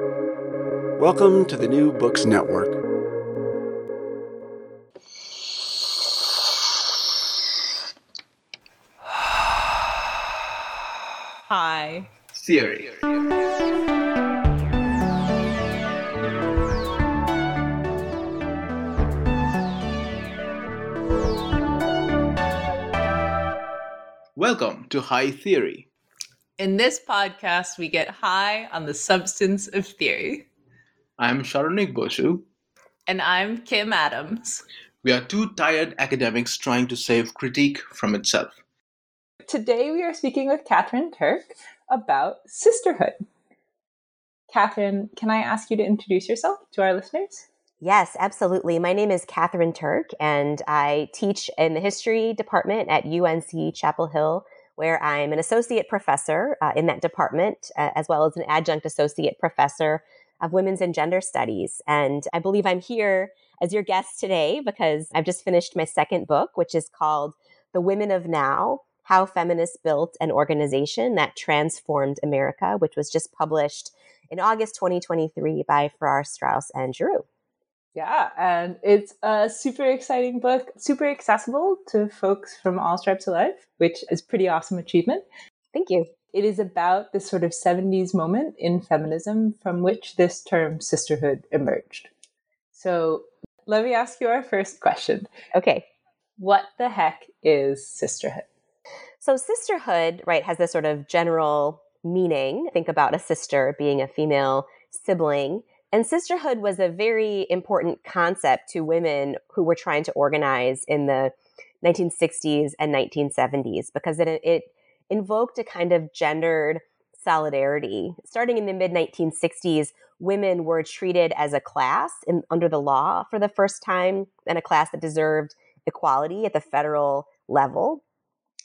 Welcome to the New Books Network. Hi. Theory. Welcome to High Theory. In this podcast, we get high on the substance of theory. I'm Saronik Bosu. And I'm Kim Adams. We are two tired academics trying to save critique from itself. Today, we are speaking with Katherine Turk about sisterhood. Katherine, can I ask you to introduce yourself to our listeners? Yes, absolutely. My name is Katherine Turk, and I teach in the history department at UNC Chapel Hill where I'm an associate professor uh, in that department, uh, as well as an adjunct associate professor of women's and gender studies. And I believe I'm here as your guest today because I've just finished my second book, which is called The Women of NOW How Feminists Built an Organization That Transformed America, which was just published in August 2023 by Farrar, Straus, and Giroux. Yeah, and it's a super exciting book, super accessible to folks from all stripes of life, which is pretty awesome achievement. Thank you. It is about this sort of 70s moment in feminism from which this term sisterhood emerged. So let me ask you our first question. Okay. What the heck is sisterhood? So, sisterhood, right, has this sort of general meaning. Think about a sister being a female sibling and sisterhood was a very important concept to women who were trying to organize in the 1960s and 1970s because it, it invoked a kind of gendered solidarity. Starting in the mid 1960s, women were treated as a class in, under the law for the first time, and a class that deserved equality at the federal level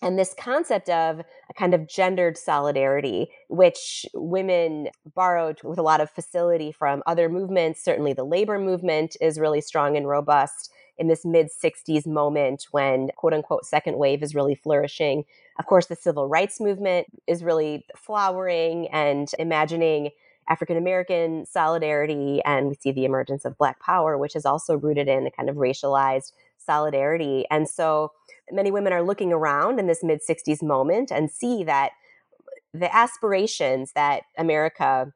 and this concept of a kind of gendered solidarity, which women borrowed with a lot of facility from other movements. Certainly, the labor movement is really strong and robust in this mid 60s moment when quote unquote second wave is really flourishing. Of course, the civil rights movement is really flowering and imagining African American solidarity. And we see the emergence of Black power, which is also rooted in a kind of racialized solidarity. And so, many women are looking around in this mid 60s moment and see that the aspirations that America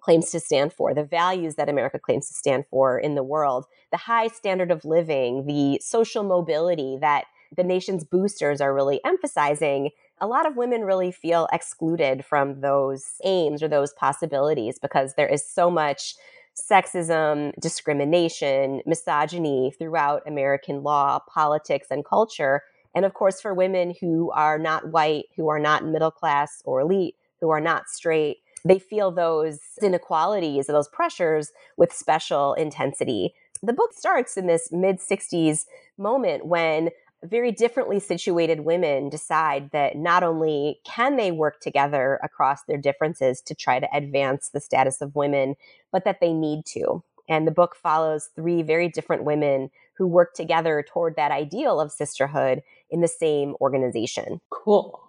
claims to stand for, the values that America claims to stand for in the world, the high standard of living, the social mobility that the nation's boosters are really emphasizing, a lot of women really feel excluded from those aims or those possibilities because there is so much sexism, discrimination, misogyny throughout American law, politics, and culture and of course, for women who are not white, who are not middle class or elite, who are not straight, they feel those inequalities, those pressures with special intensity. The book starts in this mid 60s moment when very differently situated women decide that not only can they work together across their differences to try to advance the status of women, but that they need to. And the book follows three very different women who work together toward that ideal of sisterhood in the same organization. Cool.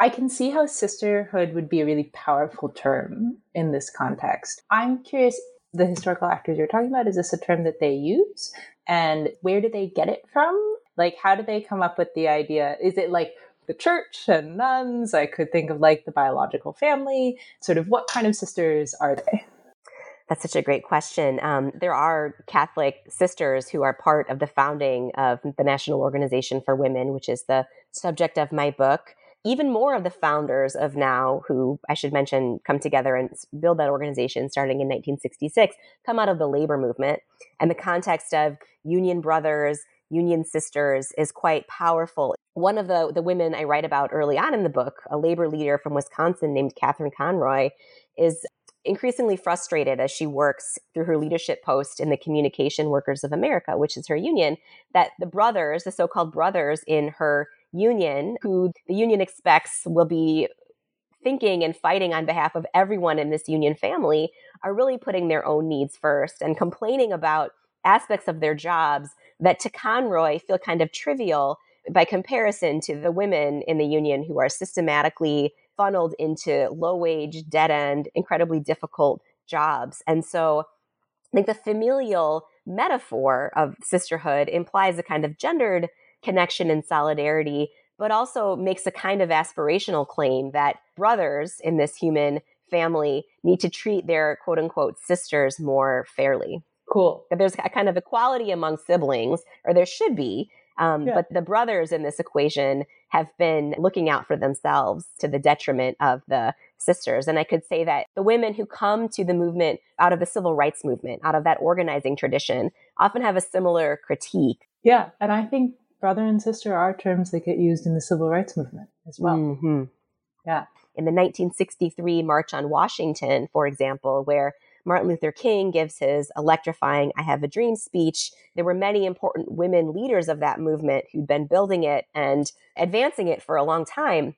I can see how sisterhood would be a really powerful term in this context. I'm curious the historical actors you're talking about, is this a term that they use? And where do they get it from? Like, how do they come up with the idea? Is it like the church and nuns? I could think of like the biological family. Sort of what kind of sisters are they? That's such a great question. Um, there are Catholic sisters who are part of the founding of the National Organization for Women, which is the subject of my book. Even more of the founders of NOW, who I should mention come together and build that organization starting in 1966, come out of the labor movement. And the context of union brothers, union sisters is quite powerful. One of the, the women I write about early on in the book, a labor leader from Wisconsin named Catherine Conroy, is increasingly frustrated as she works through her leadership post in the Communication Workers of America, which is her union, that the brothers, the so called brothers in her union, who the union expects will be thinking and fighting on behalf of everyone in this union family, are really putting their own needs first and complaining about aspects of their jobs that to Conroy feel kind of trivial by comparison to the women in the union who are systematically funneled into low wage, dead end, incredibly difficult jobs. And so I think the familial metaphor of sisterhood implies a kind of gendered connection and solidarity, but also makes a kind of aspirational claim that brothers in this human family need to treat their quote unquote sisters more fairly. Cool. That there's a kind of equality among siblings, or there should be. Um, yeah. But the brothers in this equation have been looking out for themselves to the detriment of the sisters. And I could say that the women who come to the movement out of the civil rights movement, out of that organizing tradition, often have a similar critique. Yeah. And I think brother and sister are terms that get used in the civil rights movement as well. Mm-hmm. Yeah. In the 1963 March on Washington, for example, where Martin Luther King gives his electrifying I Have a Dream speech. There were many important women leaders of that movement who'd been building it and advancing it for a long time.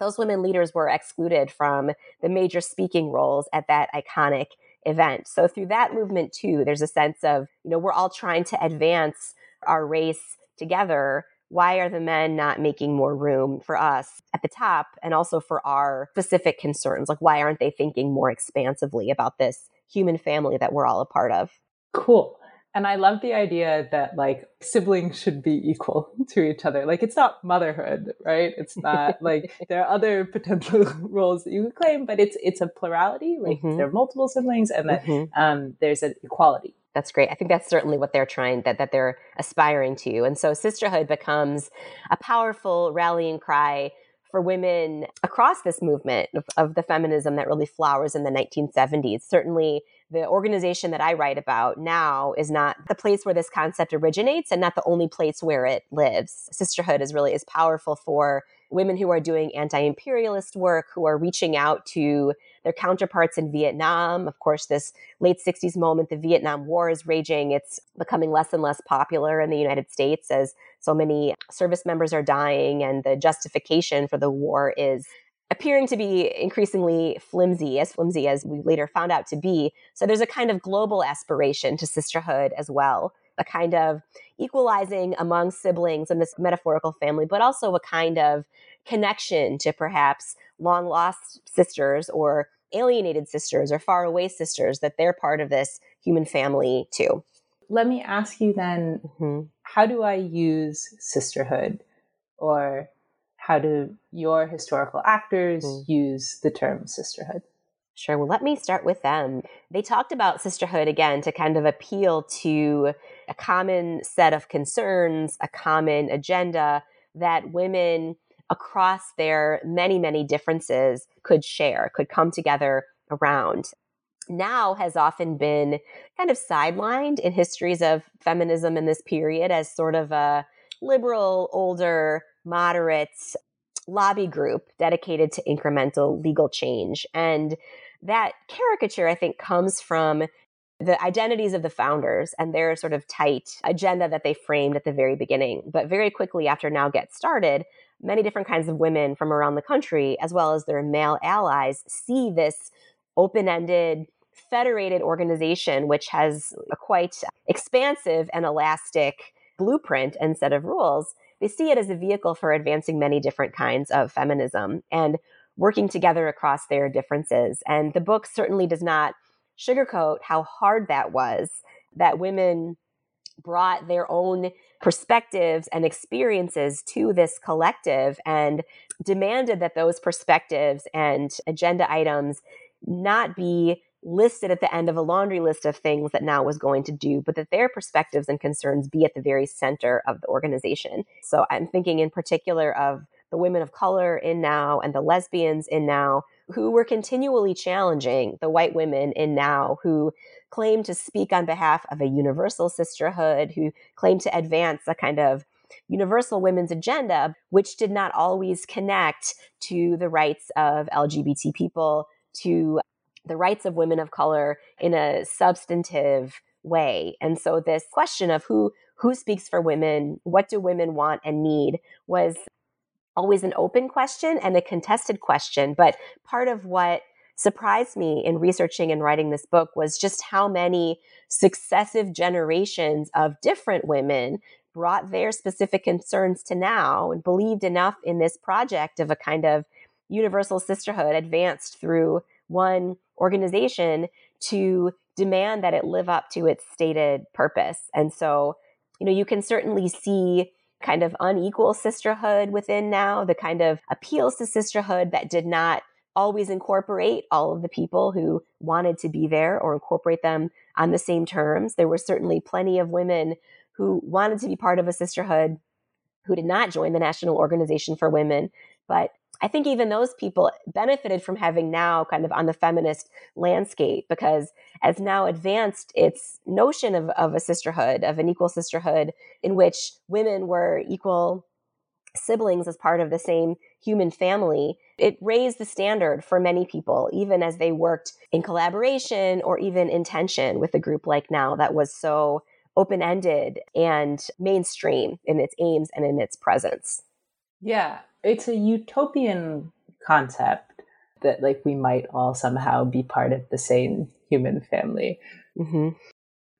Those women leaders were excluded from the major speaking roles at that iconic event. So through that movement too, there's a sense of, you know, we're all trying to advance our race together why are the men not making more room for us at the top and also for our specific concerns like why aren't they thinking more expansively about this human family that we're all a part of. Cool. And I love the idea that like siblings should be equal to each other. Like it's not motherhood, right? It's not like there are other potential roles that you could claim, but it's it's a plurality. Like mm-hmm. there are multiple siblings, and that mm-hmm. um, there's an equality. That's great. I think that's certainly what they're trying that that they're aspiring to. And so sisterhood becomes a powerful rallying cry for women across this movement of, of, the feminism that really flowers in the 1970s. Certainly, the organization that I write about NOW is not the place where this concept originates and not the only place where it lives. Sisterhood is really is powerful for women who are doing anti-imperialist work, who are reaching out to their counterparts in Vietnam. Of course, this late 60s moment, the Vietnam War is raging. It's becoming less and less popular in the United States as so many service members are dying, and the justification for the war is appearing to be increasingly flimsy, as flimsy as we later found out to be. So there's a kind of global aspiration to sisterhood as well, a kind of equalizing among siblings in this metaphorical family, but also a kind of connection to perhaps long lost sisters or alienated sisters or far away sisters, that they're part of this human family too. Let me ask you then mm-hmm. how do I use sisterhood? Or how do your historical actors mm-hmm. use the term sisterhood? Sure. Well, let me start with them. They talked about sisterhood again to kind of appeal to a common set of concerns, a common agenda that women across their many, many differences could share, could come together around. NOW has often been kind of sidelined in histories of feminism in this period as sort of a liberal, older, moderate lobby group dedicated to incremental legal change. And that caricature, I think, comes from the identities of the founders and their sort of tight agenda that they framed at the very beginning. But very quickly after NOW Get Started, many different kinds of women from around the country, as well as their male allies, see this open ended, federated organization, which has a quite expansive and elastic blueprint and set of rules. They see it as a vehicle for advancing many different kinds of feminism and working together across their differences. And the book certainly does not sugarcoat how hard that was, that women brought their own perspectives and experiences to this collective and demanded that those perspectives and agenda items not be listed at the end of a laundry list of things that NOW was going to do, but that their perspectives and concerns be at the very center of the organization. So I'm thinking in particular of the women of color in NOW and the lesbians in NOW who were continually challenging the white women in NOW who claimed to speak on behalf of a universal sisterhood, who claimed to advance a kind of universal women's agenda, which did not always connect to the rights of LGBT people, to the rights of women of color in a substantive way. And so this question of who who speaks for women, what do women want and need was always an open question and a contested question, but part of what surprised me in researching and writing this book was just how many successive generations of different women brought their specific concerns to NOW and believed enough in this project of a kind of universal sisterhood advanced through one organization to demand that it live up to its stated purpose. And so, you know, you can certainly see kind of unequal sisterhood within NOW, the kind of appeals to sisterhood that did not always incorporate all of the people who wanted to be there or incorporate them on the same terms. There were certainly plenty of women who wanted to be part of a sisterhood who did not join the National Organization for Women, but I think even those people benefited from having NOW kind of on the feminist landscape because as NOW advanced its notion of, of a sisterhood, of an equal sisterhood in which women were equal siblings as part of the same human family, it raised the standard for many people, even as they worked in collaboration or even in tension with a group like NOW that was so open ended and mainstream in its aims and in its presence. Yeah, it's a utopian concept that like we might all somehow be part of the same human family. Mm-hmm.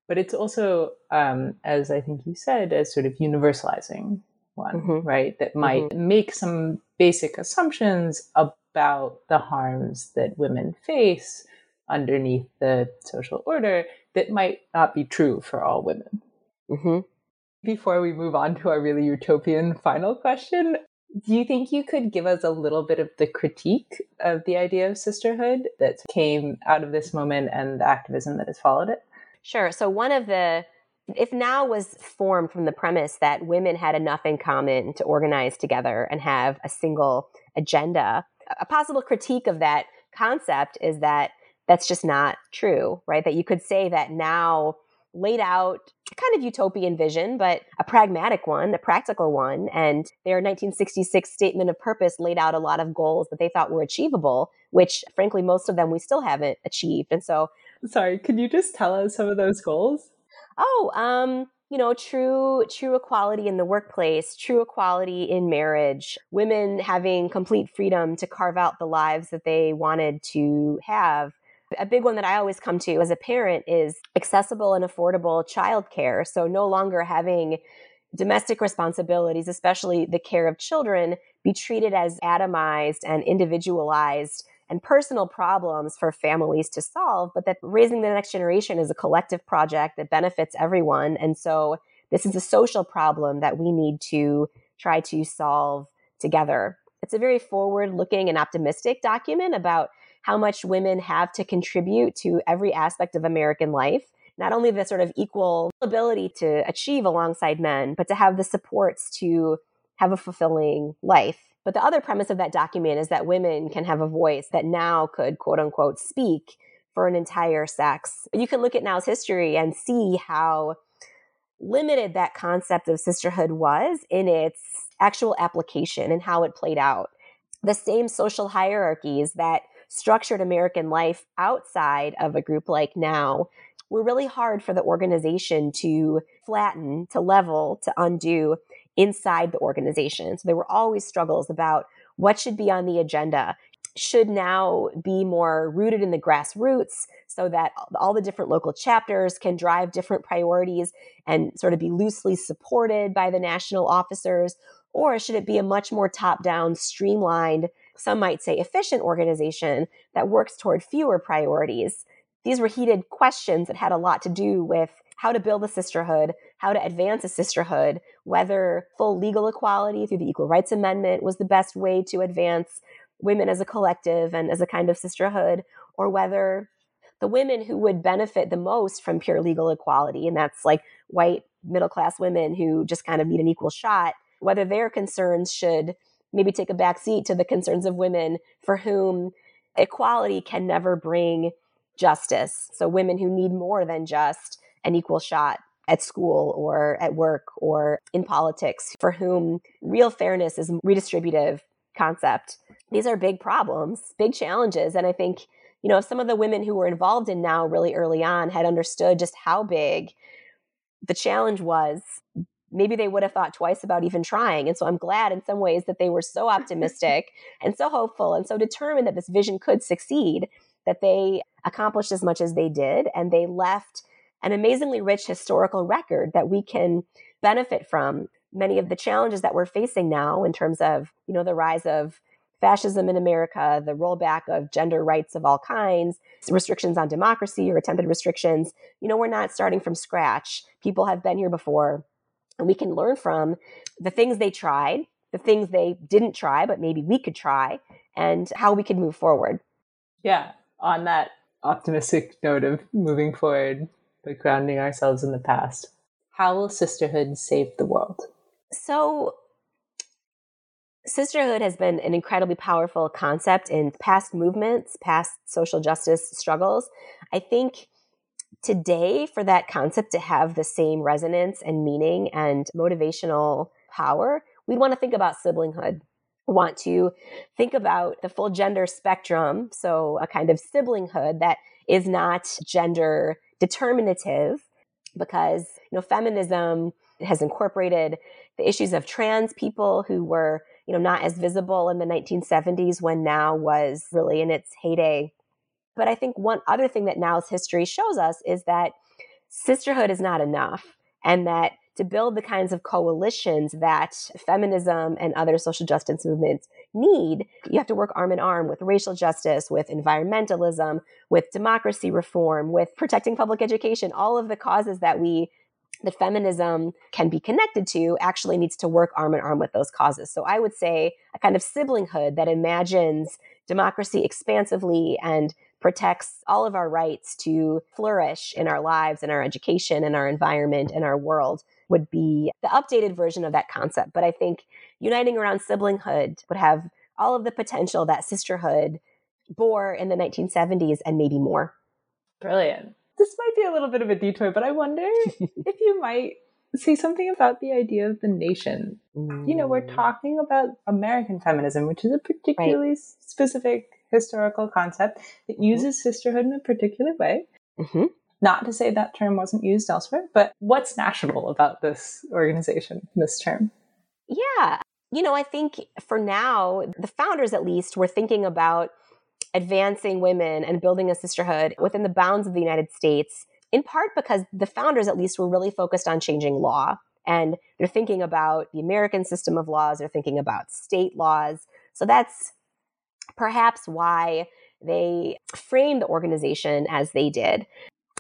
But it's also, um, as I think you said, as sort of universalizing one, mm-hmm. right? That might mm-hmm. make some basic assumptions about the harms that women face underneath the social order that might not be true for all women. Mm-hmm. Before we move on to our really utopian final question, do you think you could give us a little bit of the critique of the idea of sisterhood that came out of this moment and the activism that has followed it? Sure. So, one of the if NOW was formed from the premise that women had enough in common to organize together and have a single agenda, a possible critique of that concept is that that's just not true, right? That you could say that NOW laid out kind of utopian vision, but a pragmatic one, a practical one. And their 1966 statement of purpose laid out a lot of goals that they thought were achievable, which frankly, most of them we still haven't achieved. And so, sorry, could you just tell us some of those goals? Oh, um, you know, true true equality in the workplace, true equality in marriage, women having complete freedom to carve out the lives that they wanted to have a big one that I always come to as a parent is accessible and affordable childcare. So no longer having domestic responsibilities, especially the care of children, be treated as atomized and individualized and personal problems for families to solve, but that raising the next generation is a collective project that benefits everyone. And so this is a social problem that we need to try to solve together. It's a very forward looking and optimistic document about how much women have to contribute to every aspect of American life. Not only the sort of equal ability to achieve alongside men, but to have the supports to have a fulfilling life. But the other premise of that document is that women can have a voice that NOW could, quote unquote, speak for an entire sex. You can look at NOW's history and see how limited that concept of sisterhood was in its actual application and how it played out. The same social hierarchies that structured American life outside of a group like NOW were really hard for the organization to flatten, to level, to undo inside the organization. So there were always struggles about what should be on the agenda, should NOW be more rooted in the grassroots so that all the different local chapters can drive different priorities and sort of be loosely supported by the national officers? Or should it be a much more top down, streamlined some might say efficient organization that works toward fewer priorities. These were heated questions that had a lot to do with how to build a sisterhood, how to advance a sisterhood, whether full legal equality through the Equal Rights Amendment was the best way to advance women as a collective and as a kind of sisterhood, or whether the women who would benefit the most from pure legal equality, and that's like white middle class women who just kind of need an equal shot, whether their concerns should maybe take a back seat to the concerns of women for whom equality can never bring justice. So, women who need more than just an equal shot at school or at work or in politics, for whom real fairness is a redistributive concept. These are big problems, big challenges. And I think, you know, if some of the women who were involved in NOW really early on had understood just how big the challenge was, maybe they would have thought twice about even trying. And so I'm glad in some ways that they were so optimistic and so hopeful and so determined that this vision could succeed that they accomplished as much as they did. And they left an amazingly rich historical record that we can benefit from. Many of the challenges that we're facing now in terms of, you know, the rise of fascism in America, the rollback of gender rights of all kinds, restrictions on democracy or attempted restrictions. You know, we're not starting from scratch. People have been here before, and we can learn from the things they tried, the things they didn't try, but maybe we could try, and how we could move forward. Yeah, on that optimistic note of moving forward, but grounding ourselves in the past, how will sisterhood save the world? So, sisterhood has been an incredibly powerful concept in past movements, past social justice struggles. I think today, for that concept to have the same resonance and meaning and motivational power, we'd want to think about siblinghood. We want to think about the full gender spectrum. So, a kind of siblinghood that is not gender determinative because you know feminism has incorporated the issues of trans people who were you know not as visible in the 1970s when NOW was really in its heyday but i think one other thing that NOW's history shows us is that sisterhood is not enough and that to build the kinds of coalitions that feminism and other social justice movements need, you have to work arm in arm with racial justice, with environmentalism, with democracy reform, with protecting public education, all of the causes that we that feminism can be connected to actually needs to work arm in arm with those causes. So I would say a kind of siblinghood that imagines democracy expansively and protects all of our rights to flourish in our lives, in our education, in our environment, in our world would be the updated version of that concept. But I think uniting around siblinghood would have all of the potential that sisterhood bore in the 1970s and maybe more. Brilliant this might be a little bit of a detour, but I wonder if you might say something about the idea of the nation. Mm. You know, we're talking about American feminism, which is a particularly right. specific historical concept that mm-hmm. uses mm-hmm. sisterhood in a particular way. Mm-hmm. Not to say that term wasn't used elsewhere, but what's national about this organization, this term? Yeah. You know, I think for NOW, the founders at least were thinking about advancing women and building a sisterhood within the bounds of the United States, in part because the founders, at least, were really focused on changing law. And they're thinking about the American system of laws, they're thinking about state laws. So that's perhaps why they framed the organization as they did.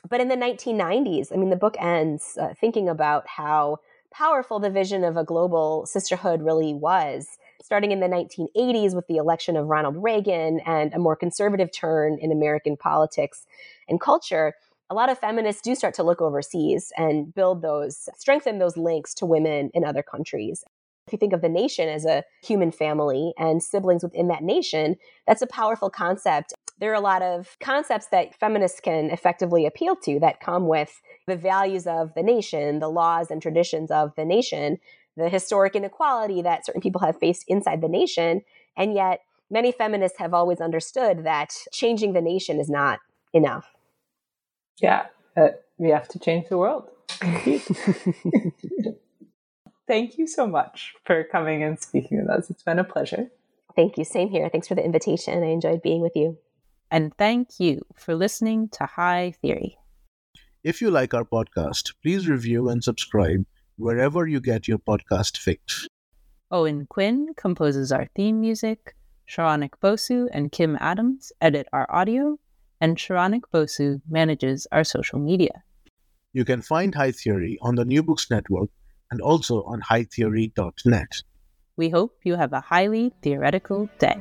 But in the 1990s, I mean, the book ends uh, thinking about how powerful the vision of a global sisterhood really was starting in the 1980s with the election of Ronald Reagan and a more conservative turn in American politics and culture, a lot of feminists do start to look overseas and build those, strengthen those links to women in other countries. If you think of the nation as a human family and siblings within that nation, that's a powerful concept. There are a lot of concepts that feminists can effectively appeal to that come with the values of the nation, the laws and traditions of the nation the historic inequality that certain people have faced inside the nation. And yet, many feminists have always understood that changing the nation is not enough. Yeah, uh, we have to change the world. Thank you so much for coming and speaking with us. It's been a pleasure. Thank you. Same here. Thanks for the invitation. I enjoyed being with you. And thank you for listening to High Theory. If you like our podcast, please review and subscribe wherever you get your podcast fix. Owen Quinn composes our theme music, Saronik Bosu and Kim Adams edit our audio, and Saronik Bosu manages our social media. You can find High Theory on the New Books Network and also on hightheory.net. We hope you have a highly theoretical day.